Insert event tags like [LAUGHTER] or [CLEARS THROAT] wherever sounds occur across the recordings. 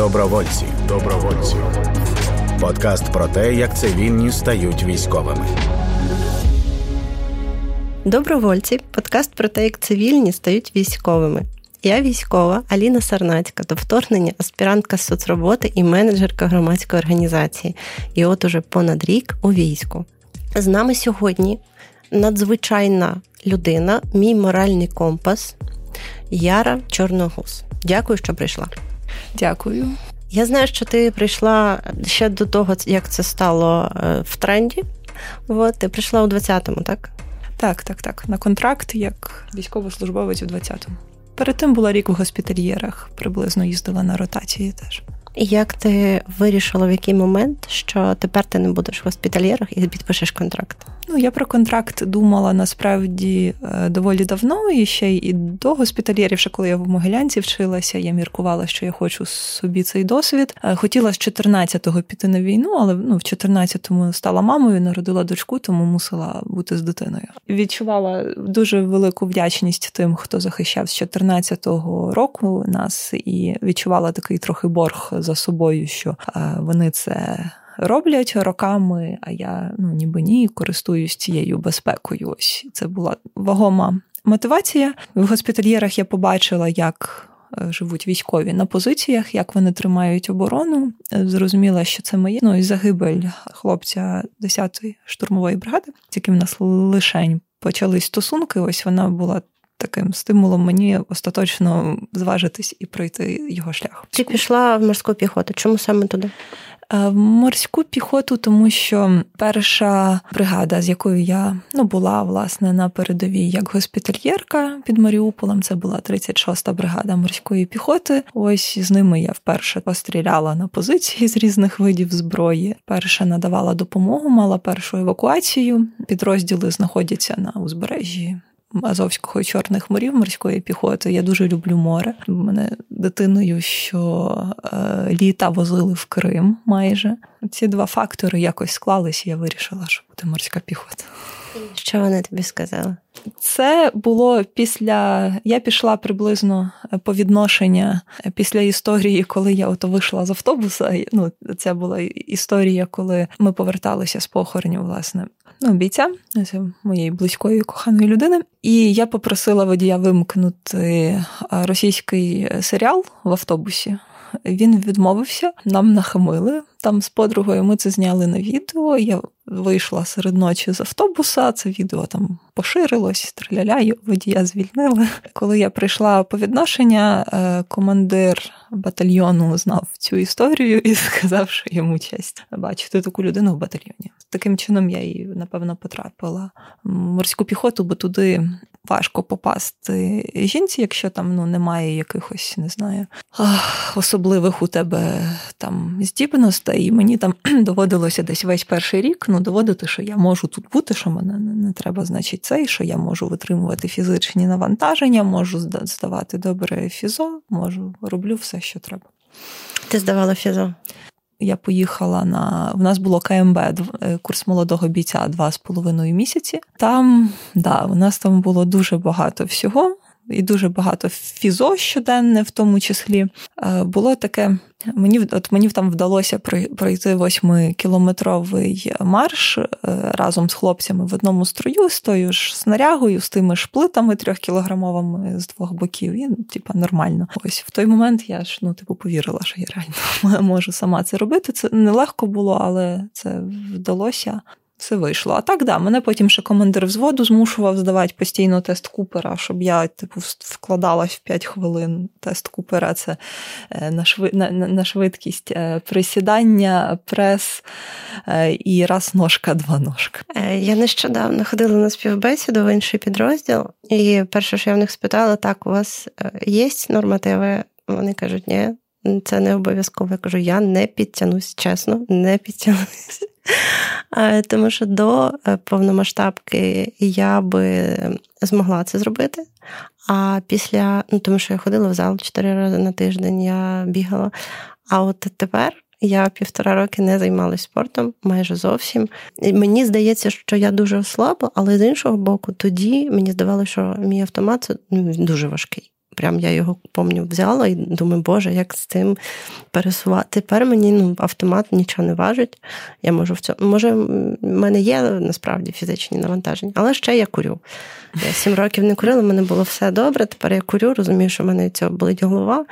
Добровольці. Добровольці. Подкаст про те, як цивільні стають військовими. Добровольці. Подкаст про те, як цивільні стають військовими. Я військова Аліна Сарнацька, до вторгнення аспірантка з соцроботи і менеджерка громадської організації. І от уже понад рік у війську. З нами сьогодні надзвичайна людина, мій моральний компас Яра Чорногуз. Дякую, що прийшла. Дякую. Я знаю, що ти прийшла ще до того, як це стало е, в тренді. От, ти прийшла у 20-му, так? Так, так, так. На контракт як військовослужбовець у 20-му. Перед тим була рік у госпітальєрах, приблизно їздила на ротації теж. Як ти вирішила в який момент, що тепер ти не будеш в госпітальєрах і підпишеш контракт? Ну, я про контракт думала насправді е, доволі давно, і ще й до госпітальєрів, ще коли я в Могилянці вчилася, я міркувала, що я хочу собі цей досвід. Е, хотіла з 14-го піти на війну, але ну, в 14-му стала мамою, народила дочку, тому мусила бути з дитиною. Відчувала дуже велику вдячність тим, хто захищав з 14-го року нас, і відчувала такий трохи борг за собою, що е, вони це роблять роками, а я ну ніби ні, користуюсь цією безпекою. Ось це була вагома мотивація. В госпітальєрах я побачила, як. Е, живуть військові на позиціях, як вони тримають оборону. Е, зрозуміла, що це моє. Ну і загибель хлопця 10-ї штурмової бригади, з яким у нас лишень почались стосунки. Ось вона була таким стимулом мені остаточно зважитись і пройти його шлях. Ти пішла в морську піхоту. Чому саме туди? Е, в морську піхоту, тому що перша бригада, з якою я ну була власне на передовій як госпітальєрка під Маріуполем, це була 36-та бригада морської піхоти. Ось з ними я вперше постріляла на позиції з різних видів зброї. Перша надавала допомогу, мала першу евакуацію. Підрозділи знаходяться на узбережжі Азовського Чорних морів морської піхоти. Я дуже люблю море. Мене дитиною, що е, літа возили в Крим майже. Ці два фактори якось склалися, я вирішила, що буде морська піхота. Що вони тобі сказали? Це було після. Я пішла приблизно по відношення після історії, коли я ото вийшла з автобуса. Ну, це була історія, коли ми поверталися з похоронів, власне, ну, бійця моєї близької коханої людини. І я попросила водія вимкнути російський серіал в автобусі. Він відмовився, нам нахамили там з подругою. Ми це зняли на відео. Я вийшла серед ночі з автобуса. Це відео там поширилось, траляля, водія звільнили. Коли я прийшла по відношення, е, командир батальйону знав цю історію і [LAUGHS] сказав, що йому честь бачити таку людину в батальйоні. Таким чином я і напевно потрапила в морську піхоту, бо туди важко попасти жінці, якщо там ну немає якихось, не знаю, особливих у тебе там здібностей. І мені там [CLEARS THROAT] доводилося десь весь перший рік ну, доводити, що я можу тут бути, що мене не треба, значить, цей, що я можу витримувати фізичні навантаження, можу здавати добре фізо, можу роблю все, що треба. Ти здавала фізо? Я поїхала на в нас було КМБ, е, курс молодого бійця два з половиною місяці. Там да, у нас там було дуже багато всього і дуже багато фізо щоденне, в тому числі. Е, було таке. Мені от мені там вдалося пройти восьмикілометровий марш е, разом з хлопцями в одному строю з тою ж снарягою, з тими ж плитами трьохкілограмовими з двох боків. І ну, типа нормально. Ось в той момент я ж ну типу повірила, що я реально [LAUGHS] можу сама це робити. Це нелегко було, але це вдалося все вийшло. А так, да, мене потім ще командир взводу змушував здавати постійно тест Купера, щоб я типу, вкладалась в 5 хвилин. Тест Купера це е, на швид... на, на швидкість е, присідання, прес е, і раз ножка, два ножка. Я нещодавно ходила на співбесіду в інший підрозділ, і перше, що я в них спитала, так, у вас є нормативи? Вони кажуть, ні. Це не обов'язково. Я кажу, я не підтягнусь, чесно, не підтягнусь. Тому що до е, повномасштабки я би змогла це зробити. А після, ну тому що я ходила в зал чотири рази на тиждень, я бігала. А от тепер я півтора роки не займалася спортом, майже зовсім. І Мені здається, що я дуже ослабла, але з іншого боку, тоді мені здавалося, що мій автомат ну, дуже важкий прям я його помню, взяла і думаю, Боже, як з цим пересувати. Тепер мені ну, автомат нічого не важить. Я можу в цьому. Може, в мене є насправді фізичні навантаження, але ще я курю. Я сім років не курила, в мене було все добре. Тепер я курю, розумію, що в мене від цього болить голова,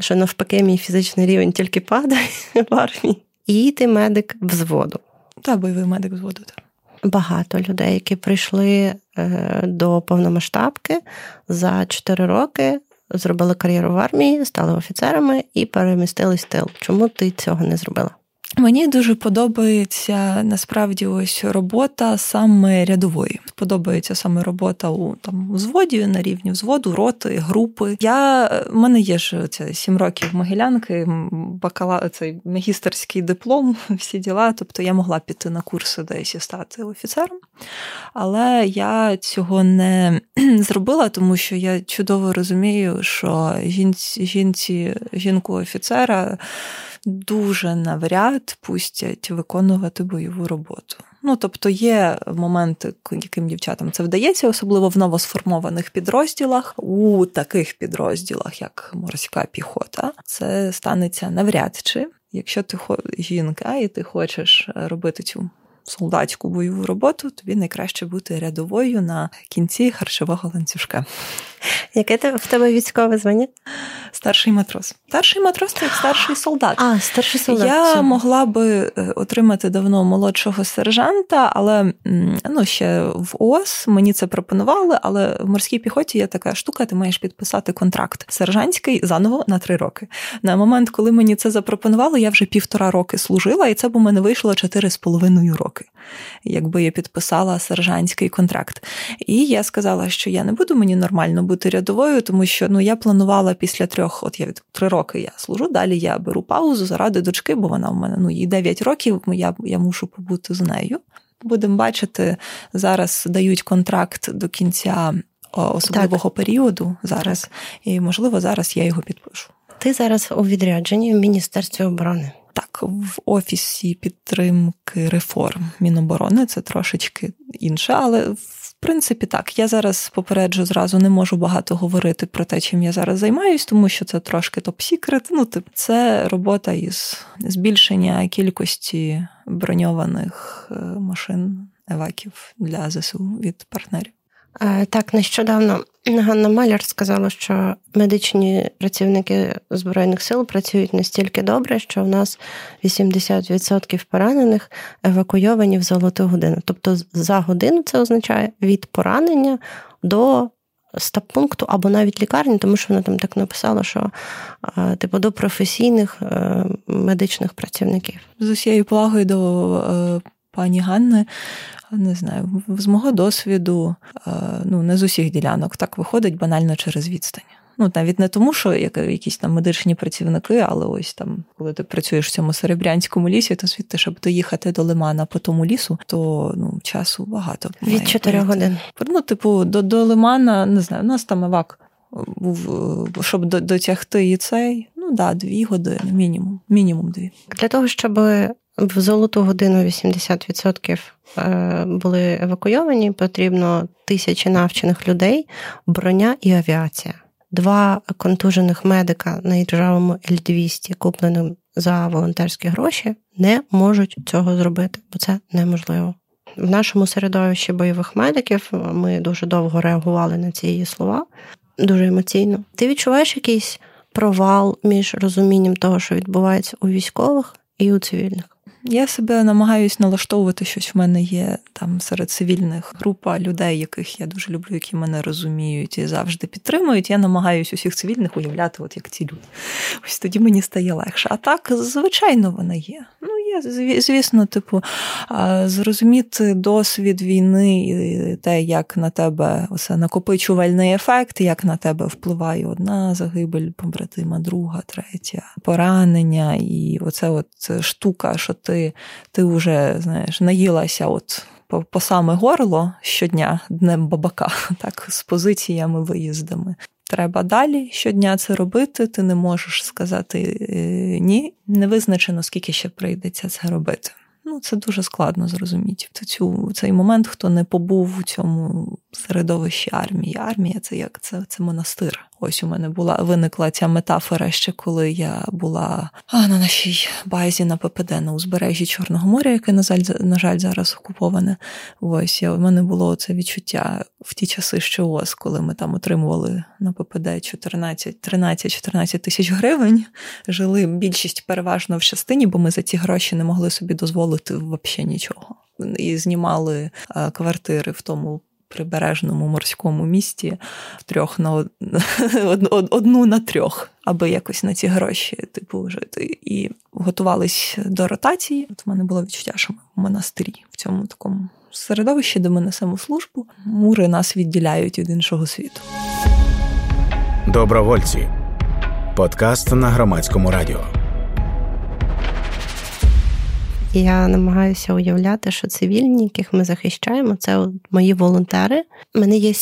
що навпаки, мій фізичний рівень тільки падає [LAUGHS] в армії. І ти медик взводу. Та бойовий медик взводу. так. Багато людей, які прийшли е, до повномасштабки за 4 роки, зробили кар'єру в армії, стали офіцерами і перемістились в тил. Чому ти цього не зробила? Мені дуже подобається насправді ось робота саме рядової. Подобається саме робота у там взводі на рівні взводу, роти, групи. Я в мене є ж це сім років могилянки, бакала цей магістерський диплом, [LAUGHS] всі діла. Тобто я могла піти на курси десь і стати офіцером, але я цього не [CLEARS THROAT] зробила, тому що я чудово розумію, що жінці, жінці жінку офіцера дуже навряд пустять виконувати бойову роботу. Ну, тобто є моменти, яким дівчатам це вдається, особливо в новосформованих підрозділах. У таких підрозділах, як морська піхота, це станеться навряд чи. Якщо ти жінка і ти хочеш робити цю солдатську бойову роботу, тобі найкраще бути рядовою на кінці харчового ланцюжка. Яке в тебе військове звання? Старший матрос. Старший матрос це як старший солдат. А, старший солдат. Я могла би е, отримати давно молодшого сержанта, але ну, ще в ООС мені це пропонували, але в морській піхоті є така штука, ти маєш підписати контракт сержантський заново на три роки. На момент, коли мені це запропонували, я вже півтора роки служила, і це б у мене вийшло чотири з половиною роки, якби я підписала сержантський контракт. І я сказала, що я не буду мені нормально бути рядовою, тому що ну я планувала після трьох, от я від три роки я служу. Далі я беру паузу заради дочки, бо вона в мене ну їй 9 років. Я, я мушу побути з нею. Будемо бачити, зараз дають контракт до кінця особливого так. періоду зараз, і можливо зараз я його підпишу. Ти зараз у відрядженні в Міністерстві оборони. Так, в офісі підтримки реформ Міноборони це трошечки інше, але в принципі так. Я зараз попереджу зразу не можу багато говорити про те, чим я зараз займаюсь, тому що це трошки топ-сікрет. Ну, тип, це робота із збільшення кількості броньованих е, машин еваків для ЗСУ від партнерів. Е, так, нещодавно Ганна Маляр сказала, що медичні працівники Збройних сил працюють настільки добре, що в нас 80% поранених евакуйовані в золоту годину. Тобто за годину це означає від поранення до стаб-пункту або навіть лікарні, тому що вона там так написала, що е, типу до професійних е, медичних працівників. З усією повагою до пані Ганни не знаю, з мого досвіду, ну не з усіх ділянок так виходить банально через відстань. Ну, навіть не тому, що якісь там медичні працівники, але ось там, коли ти працюєш в цьому серебрянському лісі, то звідти, щоб доїхати до лимана по тому лісу, то ну, часу багато. Від 4 годин. Ну, типу, до до лимана, не знаю, у нас там евак був, щоб дотягти і цей, ну да, дві години, мінімум. Мінімум дві. Для того, щоб в золоту годину 80% е, були евакуйовані. Потрібно тисячі навчених людей, броня і авіація. Два контужених медика на іржавому Л-200, купленим за волонтерські гроші, не можуть цього зробити, бо це неможливо. В нашому середовищі бойових медиків ми дуже довго реагували на ці її слова, дуже емоційно. Ти відчуваєш якийсь провал між розумінням того, що відбувається у військових і у цивільних? Я себе намагаюсь налаштовувати щось в мене є там серед цивільних група людей, яких я дуже люблю, які мене розуміють і завжди підтримують. Я намагаюся усіх цивільних уявляти, от як ці люди. Ось тоді мені стає легше. А так, звичайно, вона є. Ну, є, звісно, типу, зрозуміти досвід війни і те, як на тебе оце накопичувальний ефект, як на тебе впливає одна загибель, побратима, друга, третя, поранення, і оце от штука, що ти ти вже знаєш, наїлася от по, по саме горло щодня днем бабака, [LAUGHS] так, з позиціями, виїздами. Треба далі щодня це робити. Ти не можеш сказати е, ні, не визначено, скільки ще прийдеться це робити. Ну, це дуже складно зрозуміти. Цю, цей момент, хто не побув у цьому середовищі армії. Армія це як це це монастир. Ось у мене була виникла ця метафора ще коли я була а, на нашій базі на ППД на узбережжі Чорного моря, яке на жаль, на жаль зараз окуповане. Ось я у мене було це відчуття в ті часи, що ОС, коли ми там отримували на ППД 14, 13-14 тисяч гривень. Жили більшість переважно в частині, бо ми за ці гроші не могли собі дозволити взагалі нічого. І знімали квартири в тому прибережному морському місті трьох на [LAUGHS] од... одну на трьох, аби якось на ці гроші типу жити. І готувались до ротації. От в мене було відчуття, що ми в монастирі в цьому такому середовищі, де ми несемо службу. Мури нас відділяють від іншого світу. Добровольці. Подкаст на громадському радіо. Я намагаюся уявляти, що цивільні, яких ми захищаємо, це мої волонтери. У мене є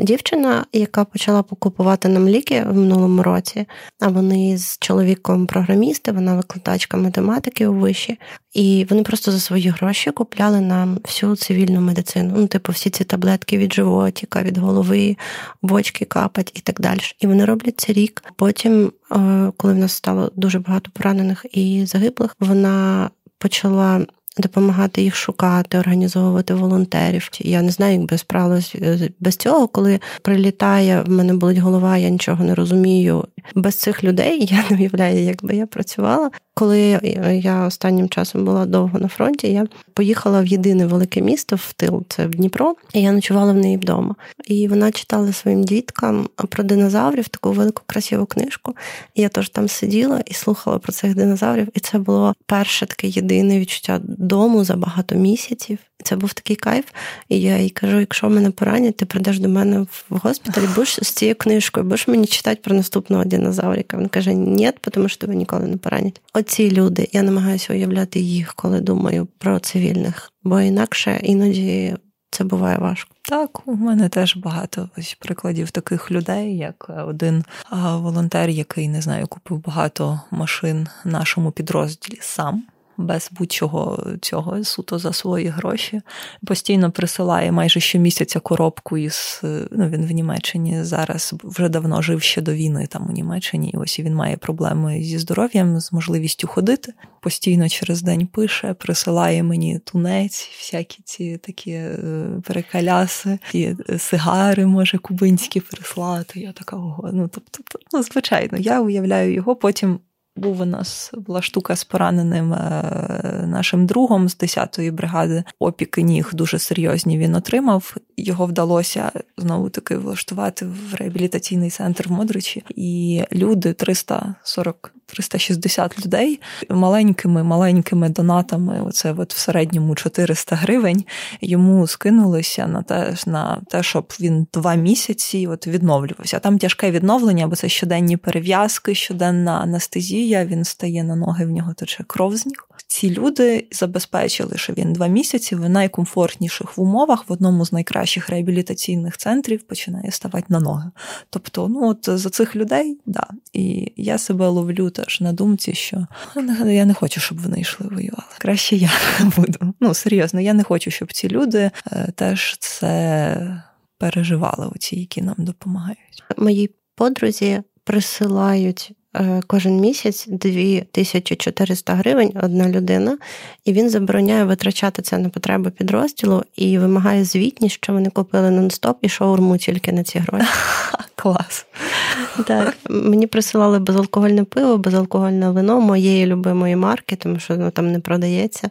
дівчина, яка почала покупувати нам ліки в минулому році. А вони з чоловіком програмісти, вона викладачка математики у виші, і вони просто за свої гроші купляли нам всю цивільну медицину. Ну, типу, всі ці таблетки від животіка, від голови, бочки капать і так далі. І вони роблять це рік. Потім, е, коли в нас стало дуже багато поранених і загиблих, вона почала допомагати їх шукати, організовувати волонтерів. Я не знаю, як би справилась е, без цього, коли прилітає, в мене болить голова, я нічого не розумію. Без цих людей я не уявляю, як би я працювала. Коли я останнім часом була довго на фронті, я поїхала в єдине велике місто в тил, це в Дніпро, і я ночувала в неї вдома. І вона читала своїм діткам про динозаврів таку велику красиву книжку. І я теж там сиділа і слухала про цих динозаврів. І це було перше таке єдине відчуття дому за багато місяців. Це був такий кайф. І я їй кажу: якщо мене поранять, ти прийдеш до мене в госпіталі, [LAUGHS] будеш з цією книжкою, будеш мені читати про наступного динозаврика. Він каже: Ні, тому що тебе ніколи не поранять. Оці люди, я намагаюся уявляти їх, коли думаю про цивільних, бо інакше іноді. Це буває важко. Так, у мене теж багато ось прикладів таких людей, як один волонтер, який не знаю, купив багато машин нашому підрозділі сам без будь-чого цього суто за свої гроші. Постійно присилає майже щомісяця коробку із ну він в Німеччині зараз вже давно жив ще до війни там у Німеччині. І ось він має проблеми зі здоров'ям, з можливістю ходити. Постійно через день пише, присилає мені тунець, всякі ці такі е, перекаляси, і сигари може кубинські прислати. Я така ого. Ну тобто, ну звичайно, я уявляю його потім. Був у нас була штука з пораненим е, нашим другом з 10-ї бригади. Опіки ніг дуже серйозні він отримав. Його вдалося знову таки влаштувати в реабілітаційний центр в Модричі. І люди 340 360 людей маленькими маленькими донатами. Оце от в середньому 400 гривень. Йому скинулися на те, на те, щоб він два місяці от відновлювався. Там тяжке відновлення, бо це щоденні перев'язки, щоденна анестезія. Він стає на ноги, в нього тече кров з ніг. Ці люди забезпечили, що він два місяці в найкомфортніших в умовах в одному з найкращих реабілітаційних центрів починає ставати на ноги. Тобто, ну от за цих людей, да. І я себе ловлю теж на думці, що я не хочу, щоб вони йшли воювали. Краще я [LAUGHS] буду. Ну серйозно, я не хочу, щоб ці люди е, теж це переживали, оці, які нам допомагають. Мої подрузі присилають кожен місяць 2400 гривень одна людина, і він забороняє витрачати це на потреби підрозділу і вимагає звітність, що вони купили нон-стоп і шаурму тільки на ці гроші. [LAUGHS] Клас. Так, Мені присилали безалкогольне пиво, безалкогольне вино моєї любимої марки, тому що воно там не продається.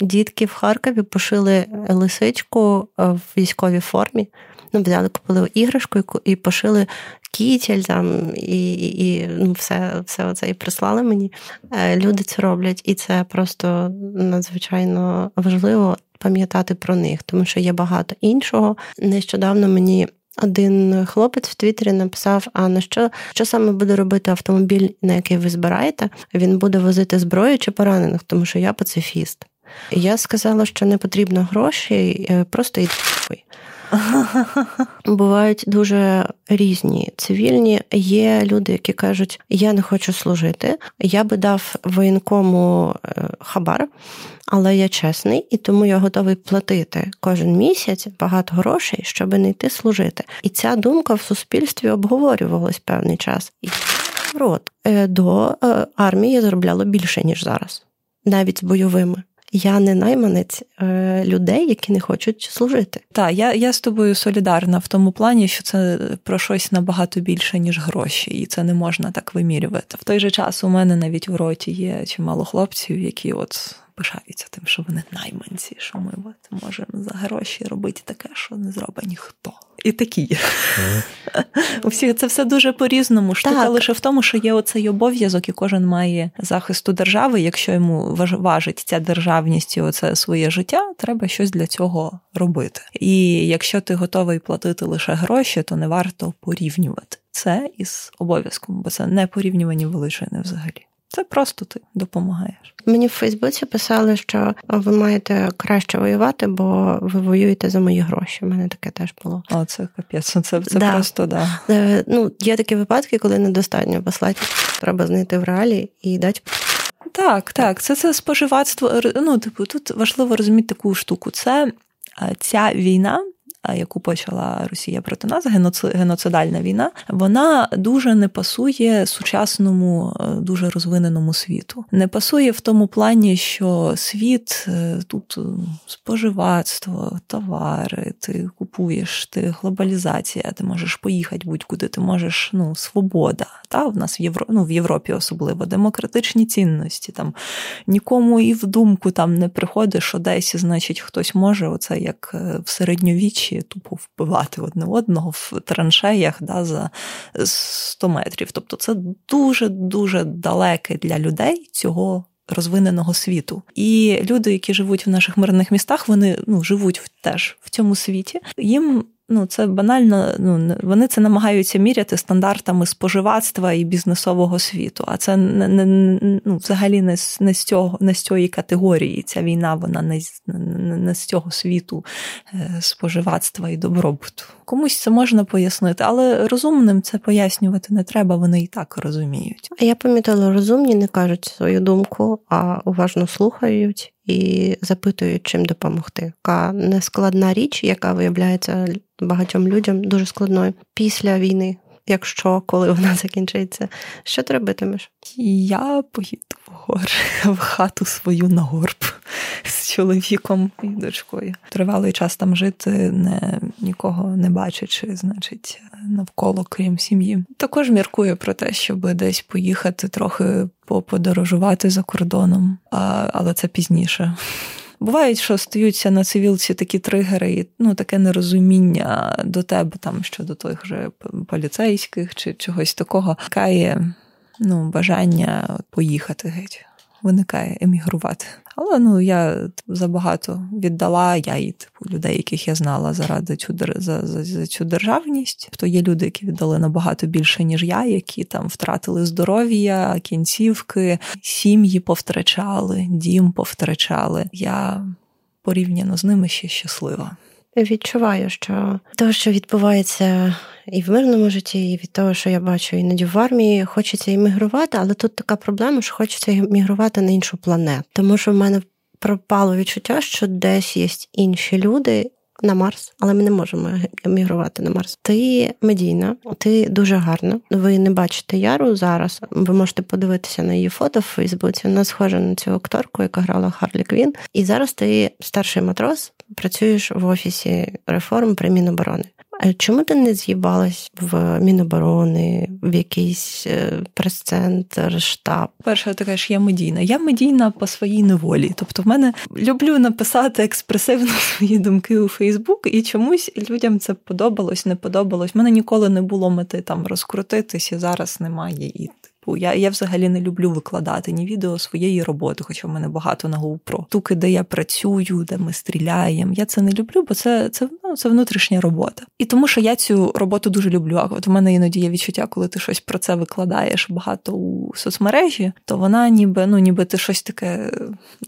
Дітки в Харкові пошили лисичку в військовій формі. Ну, взяли, купили іграшку і пошили кітель там і і, ну, все все оце і прислали мені. Е, люди це роблять, і це просто надзвичайно важливо пам'ятати про них, тому що є багато іншого. Нещодавно мені. Один хлопець в Твіттері написав: а на що що саме буде робити автомобіль, на який ви збираєте? Він буде возити зброю чи поранених, тому що я пацифіст. Я сказала, що не потрібно грошей, е, просто йди. [LAUGHS] Бувають дуже різні цивільні. Є люди, які кажуть, я не хочу служити, я би дав воєнкому е, хабар, але я чесний, і тому я готовий платити кожен місяць багато грошей, щоб не йти служити. І ця думка в суспільстві обговорювалась певний час. Рот е, до е, армії заробляло більше ніж зараз, навіть з бойовими. Я не найманець е, людей, які не хочуть служити. Так, я я з тобою солідарна в тому плані, що це про щось набагато більше, ніж гроші, і це не можна так вимірювати. В той же час у мене навіть в роті є чимало хлопців, які от пишаються тим, що вони найманці, що ми от можемо за гроші робити таке, що не зробить ніхто. І такі є. У всіх це все дуже по-різному. Штука лише в тому, що є оцей обов'язок, і кожен має захисту держави. Якщо йому важить ця державність і оце своє життя, треба щось для цього робити. І якщо ти готовий платити лише гроші, то не варто порівнювати це із обов'язком, бо це не порівнювані величини взагалі. Це просто ти допомагаєш. Мені в Фейсбуці писали, що ви маєте краще воювати, бо ви воюєте за мої гроші. У мене таке теж було. О, це капець. Це це да. просто да. Е, ну, є такі випадки, коли недостатньо послати. Треба знайти в реалі і дати. Так, так. Це це споживацтво. Ну, типу, тут важливо розуміти таку штуку. Це ця війна яку почала Росія проти нас, геноцидальна війна, вона дуже не пасує сучасному, е, дуже розвиненому світу. Не пасує в тому плані, що світ е, тут е, споживацтво, товари, ти купуєш, ти глобалізація, ти можеш поїхати будь-куди, ти можеш ну, свобода. Та в нас в Євро, ну, в Європі особливо демократичні цінності. Там нікому і в думку там не приходить, що десь, значить, хтось може, оце як в середньовіччі інші тупо вбивати одне одного в траншеях да, за 100 метрів. Тобто це дуже-дуже далеке для людей цього. Розвиненого світу. І люди, які живуть в наших мирних містах, вони ну, живуть теж в цьому світі. Їм ну це банально. Ну вони це намагаються міряти стандартами споживацтва і бізнесового світу. А це не, не ну, взагалі не з не з цього, не з цієї категорії. Ця війна вона не, не, з цього світу е, споживацтва і добробуту. Комусь це можна пояснити, але розумним це пояснювати не треба. Вони і так розуміють. А я помітила, розумні не кажуть свою думку, а уважно слухають і запитують, чим допомогти. Така нескладна річ, яка виявляється багатьом людям дуже складною після війни. Якщо коли вона закінчиться, що ти робитимеш? Я поїду гор, [LAUGHS] в хату свою на горб з чоловіком і дочкою. Тривалий час там жити, не нікого не бачачи, значить, навколо крім сім'ї. Також міркую про те, щоб десь поїхати трохи поподорожувати за кордоном, а, але це пізніше. Бувають, що стаються на цивілці такі тригери, і ну таке нерозуміння до тебе там щодо тих же поліцейських чи чогось такого. Кає ну, бажання поїхати геть виникає емігрувати. Але ну я забагато віддала я і типу людей, яких я знала заради цю за, за, за цю державність. То є люди, які віддали набагато більше, ніж я, які там втратили здоров'я, кінцівки, сім'ї повтрачали, дім повтрачали. Я порівняно з ними ще щаслива. Відчуваю, що те, що відбувається і в мирному житті, і від того, що я бачу іноді в армії, хочеться іммігрувати, але тут така проблема, що хочеться іммігрувати на іншу планету. Тому що в мене пропало відчуття, що десь є інші люди. На Марс, але ми не можемо емігрувати на Марс. Ти медійна, ти дуже гарна. Ви не бачите Яру зараз. Ви можете подивитися на її фото в Фейсбуці. Вона схожа на цю акторку, яка грала Харлі Квін. І зараз ти старший матрос, працюєш в офісі реформ при Міноборони. Чому ти не з'їбалась в Міноборони, в якийсь е, прес-центр, штаб? Перше, ти кажеш, я медійна. Я медійна по своїй неволі. Тобто, в мене люблю написати експресивно [LAUGHS] свої думки у Фейсбук, і чомусь людям це подобалось, не подобалось. У мене ніколи не було мети там розкрутитись, і зараз немає і Я я взагалі не люблю викладати ні відео своєї роботи, хоча в мене багато на GoPro. Туки, де я працюю, де ми стріляємо. Я це не люблю, бо це це, ну, це внутрішня робота. І тому що я цю роботу дуже люблю. А от у мене іноді є відчуття, коли ти щось про це викладаєш багато у соцмережі, то вона ніби ну ніби ти щось таке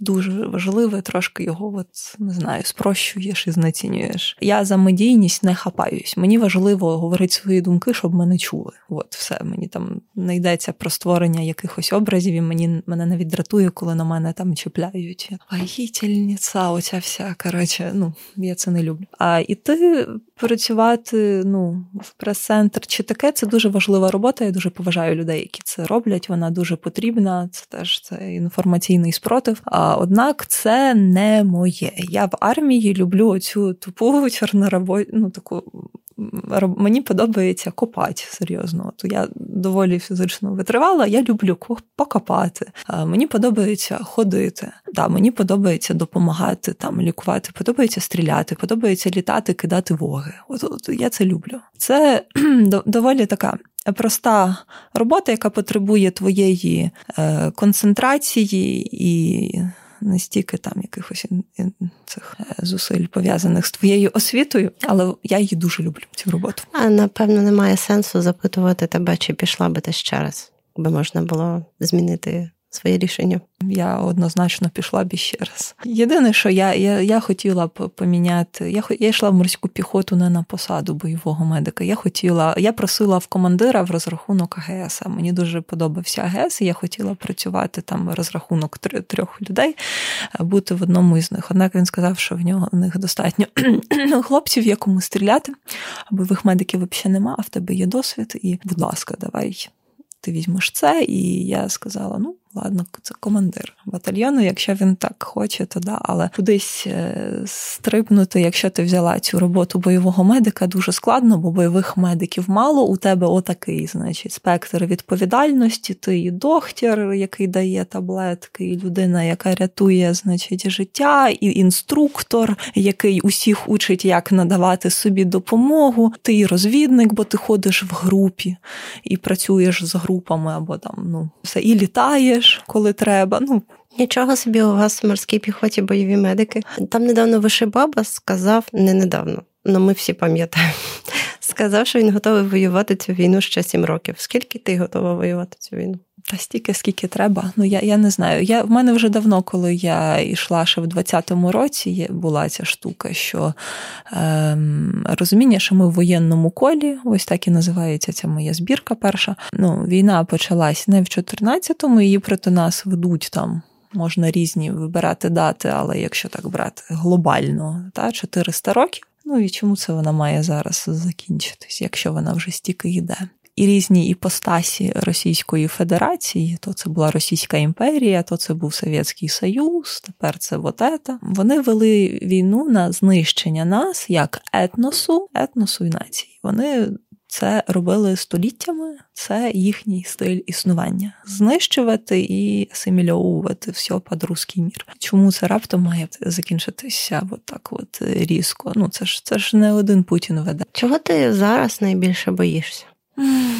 дуже важливе, трошки його от не знаю, спрощуєш і знецінюєш. Я за медійність не хапаюсь. Мені важливо говорити свої думки, щоб мене чули. От все мені там не йдеться про створення якихось образів, і мені мене навіть дратує, коли на мене там чіпляють. Вагітельниця, оця вся коротше, ну я це не люблю. А іти працювати ну, в прес-центр чи таке це дуже важлива робота. Я дуже поважаю людей, які це роблять. Вона дуже потрібна. Це теж це інформаційний спротив. А однак це не моє. Я в армії люблю цю тупу [LAUGHS] чорнорабо... ну, таку мені подобається копати серйозно. То я доволі фізично витривала. Я люблю покопати. Мені подобається ходити. Да, Мені подобається допомагати там, лікувати, подобається стріляти, подобається літати, кидати воги. От, от я це люблю. Це [CLEARS THROAT] доволі така. Проста робота, яка потребує твоєї е, концентрації і настільки там якихось цих е, зусиль пов'язаних з твоєю освітою, але я її дуже люблю цю роботу. А напевно немає сенсу запитувати тебе, чи пішла би ти ще раз, би можна було змінити своє рішення. Я однозначно пішла б ще раз. Єдине, що я я, я хотіла б поміняти, я я йшла в морську піхоту не на посаду бойового медика. Я хотіла, я просила в командира в розрахунок АГС. Мені дуже подобався АГС, і я хотіла працювати там розрахунок трьох людей, бути в одному із них. Однак він сказав, що в нього в них достатньо [CLEARS THROAT] хлопців, якому стріляти, а бойових медиків взагалі нема, а в тебе є досвід, і, будь ласка, давай. Ти візьмеш це, і я сказала: ну, Ладно, це командир батальйону. Якщо він так хоче, то да. Але кудись е, стрибнути, якщо ти взяла цю роботу бойового медика, дуже складно, бо бойових медиків мало. У тебе отакий, значить, спектр відповідальності. Ти і доктор, який дає таблетки, і людина, яка рятує, значить, життя, і інструктор, який усіх учить, як надавати собі допомогу. Ти і розвідник, бо ти ходиш в групі і працюєш з групами або там ну все і літаєш робиш, коли треба. Ну Нічого собі у вас в морській піхоті бойові медики. Там недавно Вишибаба сказав, не недавно, але ми всі пам'ятаємо. [LAUGHS] Сказав, що він готовий воювати цю війну ще сім років. Скільки ти готова воювати цю війну? Та стільки, скільки треба. Ну я я не знаю. Я в мене вже давно, коли я йшла ще в 20-му році, була ця штука, що ем, розуміння, що ми в воєнному колі, ось так і називається ця моя збірка. Перша. Ну, війна почалась не в 14-му, її проти нас ведуть там. Можна різні вибирати дати, але якщо так брати глобально, та 400 років. Ну і чому це вона має зараз закінчитись, якщо вона вже стільки йде? І різні іпостасі Російської Федерації, то це була Російська імперія, то це був Совєтський Союз, тепер це вот ета. Вони вели війну на знищення нас як етносу, етносу і нації. Вони це робили століттями, це їхній стиль існування. Знищувати і асимільовувати все під руський мір. Чому це раптом має закінчитися от так от різко? Ну це ж це ж не один Путін веде. Чого ти зараз найбільше боїшся?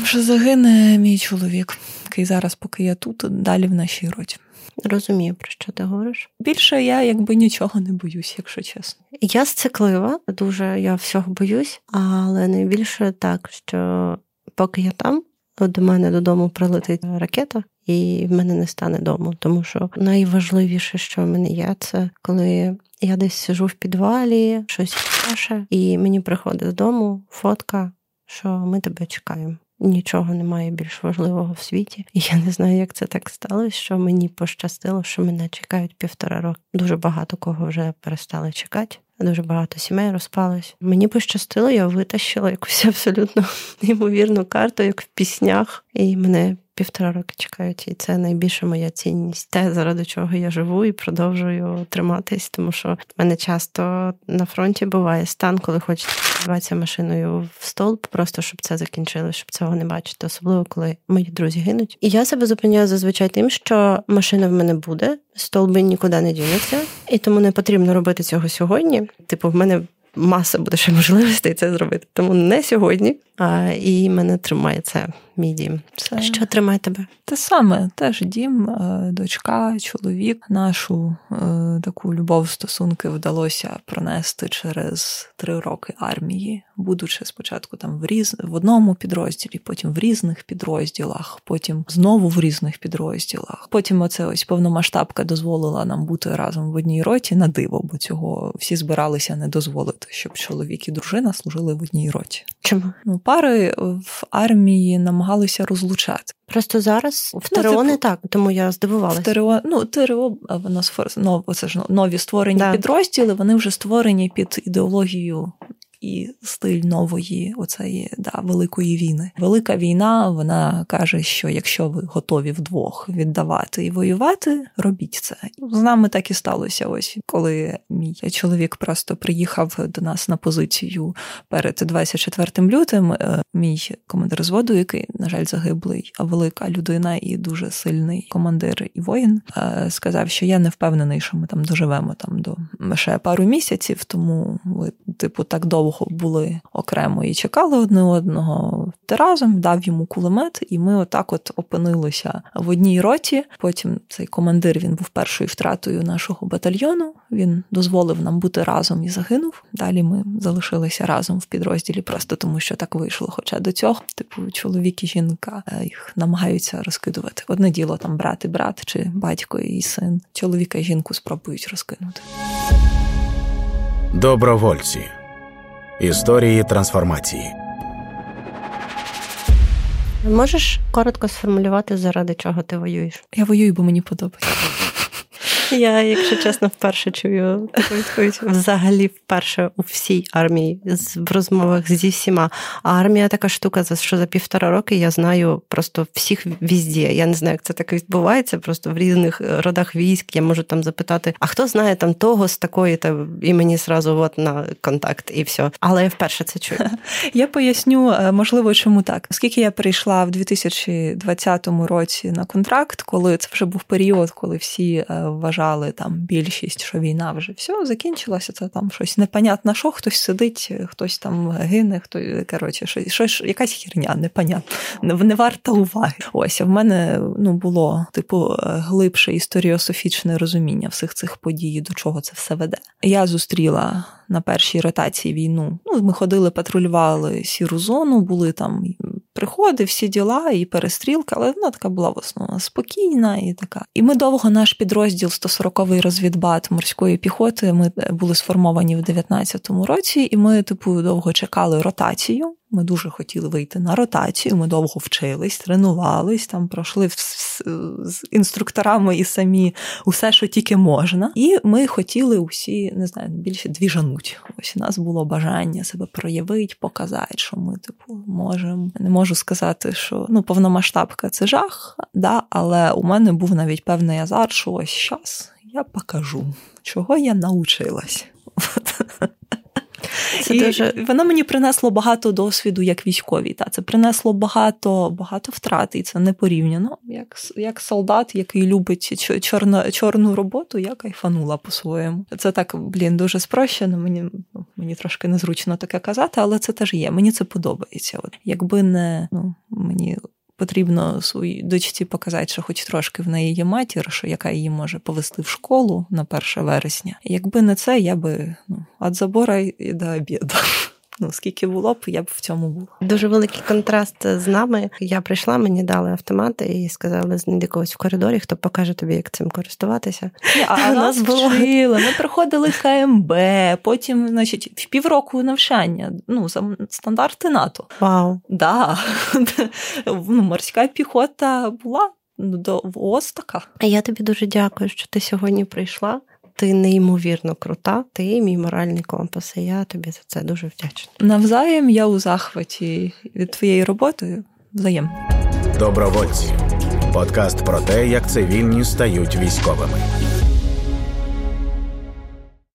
Що загине мій чоловік, який зараз, поки я тут, далі в нашій роті. Розумію, про що ти говориш. Більше я якби нічого не боюсь, якщо чесно. Я сциклива, дуже я всього боюсь, але найбільше так, що поки я там, до мене додому прилетить ракета, і в мене не стане дому. Тому що найважливіше, що в мене є, це коли я десь сижу в підвалі, щось паше, і мені приходить додому фотка що ми тебе чекаємо. Нічого немає більш важливого в світі. І я не знаю, як це так сталося, що мені пощастило, що мене чекають півтора року. Дуже багато кого вже перестали чекати. Дуже багато сімей розпалось. Мені пощастило, я витащила якусь [LAUGHS] абсолютно неймовірну карту, як в піснях, і мене півтора роки чекають, і це найбільша моя цінність. Те, заради чого я живу і продовжую триматись, тому що в мене часто на фронті буває стан, коли хочеться вбиватися машиною в столб, просто щоб це закінчилось, щоб цього не бачити, особливо коли мої друзі гинуть. І я себе зупиняю зазвичай тим, що машина в мене буде, столби нікуди не дінуться, і тому не потрібно робити цього сьогодні. Типу, в мене. Маса буде ще можливостей це зробити, тому не сьогодні. А, І мене тримає це мій дім. Це... Що тримає тебе? Те саме, теж дім, е, дочка, чоловік. Нашу е, таку любов стосунки вдалося пронести через три роки армії, будучи спочатку там в різ... в одному підрозділі, потім в різних підрозділах, потім знову в різних підрозділах. Потім оце ось повномасштабка дозволила нам бути разом в одній роті на диво, бо цього всі збиралися не дозволити, щоб чоловік і дружина служили в одній роті. Чому? Ну, пари в армії намагалися розлучати. Просто зараз в ТРО ну, не так, тому я здивувалася. В ТРО, ну ТРО воно ну, це ж нові створені да. підрозділи. Вони вже створені під ідеологію і стиль нової оцеї да, великої війни. Велика війна вона каже, що якщо ви готові вдвох віддавати і воювати, робіть це. З нами так і сталося. Ось коли мій чоловік просто приїхав до нас на позицію перед 24 лютим. Е, мій командир зводу, який, на жаль, загиблий, а велика людина і дуже сильний командир і воїн, е, сказав, що я не впевнений, що ми там доживемо там до ще пару місяців, тому ви, типу, так довго були окремо і чекали одне одного. Ти разом дав йому кулемет, і ми отак от опинилися в одній роті. Потім цей командир він був першою втратою нашого батальйону. Він дозволив нам бути разом і загинув. Далі ми залишилися разом в підрозділі, просто тому що так вийшло. Хоча до цього, типу, чоловік і жінка е, їх намагаються розкидувати. Одне діло там брат і брат, чи батько і син. Чоловіка і жінку спробують розкинути. Добровольці. Історії трансформації. Можеш коротко сформулювати, заради чого ти воюєш? Я воюю, бо мені подобається. [LAUGHS] Я, якщо чесно, вперше чую таку відповідь. Взагалі, вперше у всій армії в розмовах зі всіма. А армія така штука, що за півтора роки я знаю просто всіх візді. Я не знаю, як це так відбувається. Просто в різних родах військ я можу там запитати, а хто знає там того з такої, та і мені зразу от на контакт, і все. Але я вперше це чую. [LAUGHS] Я поясню, е, можливо, чому так. Оскільки я прийшла в 2020 році на контракт, коли це вже був період, коли всі е, вважали вважали там більшість, що війна вже все, закінчилася, це там щось непонятно, що хтось сидить, хтось там гине, хто коротше, щось, щось якась херня, непонятна, не варта уваги. Ось а в мене ну було типу глибше історіософічне розуміння всіх цих подій, до чого це все веде. Я зустріла на першій ротації війну. Ну, ми ходили, патрулювали сіру зону, були там приходи, всі діла і перестрілка, але вона така була в основному спокійна і така. І ми довго наш підрозділ 140-й розвідбат морської піхоти. Ми були сформовані в 19-му році, і ми, типу, довго чекали ротацію. Ми дуже хотіли вийти на ротацію. Ми довго вчились, тренувались, там пройшли з інструкторами і самі усе, що тільки можна. І ми хотіли усі, не знаю, більше двіжануть. Ось у нас було бажання себе проявити, показати, що ми, типу, можемо. Не можу сказати, що ну, повномасштабка це жах, да, але у мене був навіть певний азарт, що ось час я покажу, чого я научилась. [LAUGHS] Це і дуже... Воно мені принесло багато досвіду як військовій. Та це принесло багато багато втрат, і це не порівняно. Як як солдат, який любить чорно, чорну роботу, я кайфанула по-своєму. Це так, блін, дуже спрощено. Мені ну, мені трошки незручно таке казати, але це теж є. Мені це подобається. От Якби не ну, мені потрібно своїй дочці показати, що хоч трошки в неї є матір, що яка її може повести в школу на 1 вересня. Якби не це, я би ну, від забора і до обіду. Ну, скільки було б, я б в цьому була. Дуже великий контраст з нами. Я прийшла, мені дали автомати і сказали, знайди когось в коридорі, хто покаже тобі, як цим користуватися. А, [LAUGHS] а нас було вчили, Ми проходили КМБ, потім, значить, в півроку навчання. Ну, стандарти НАТО. Вау. Да. [LAUGHS] Ну, Морська піхота була до ось така. А я тобі дуже дякую, що ти сьогодні прийшла ти неймовірно крута, ти мій моральний компас. і Я тобі за це дуже вдячна. Навзаєм я у захваті від твоєї роботи. Взаєм. Добровольці. Подкаст про те, як цивільні стають військовими.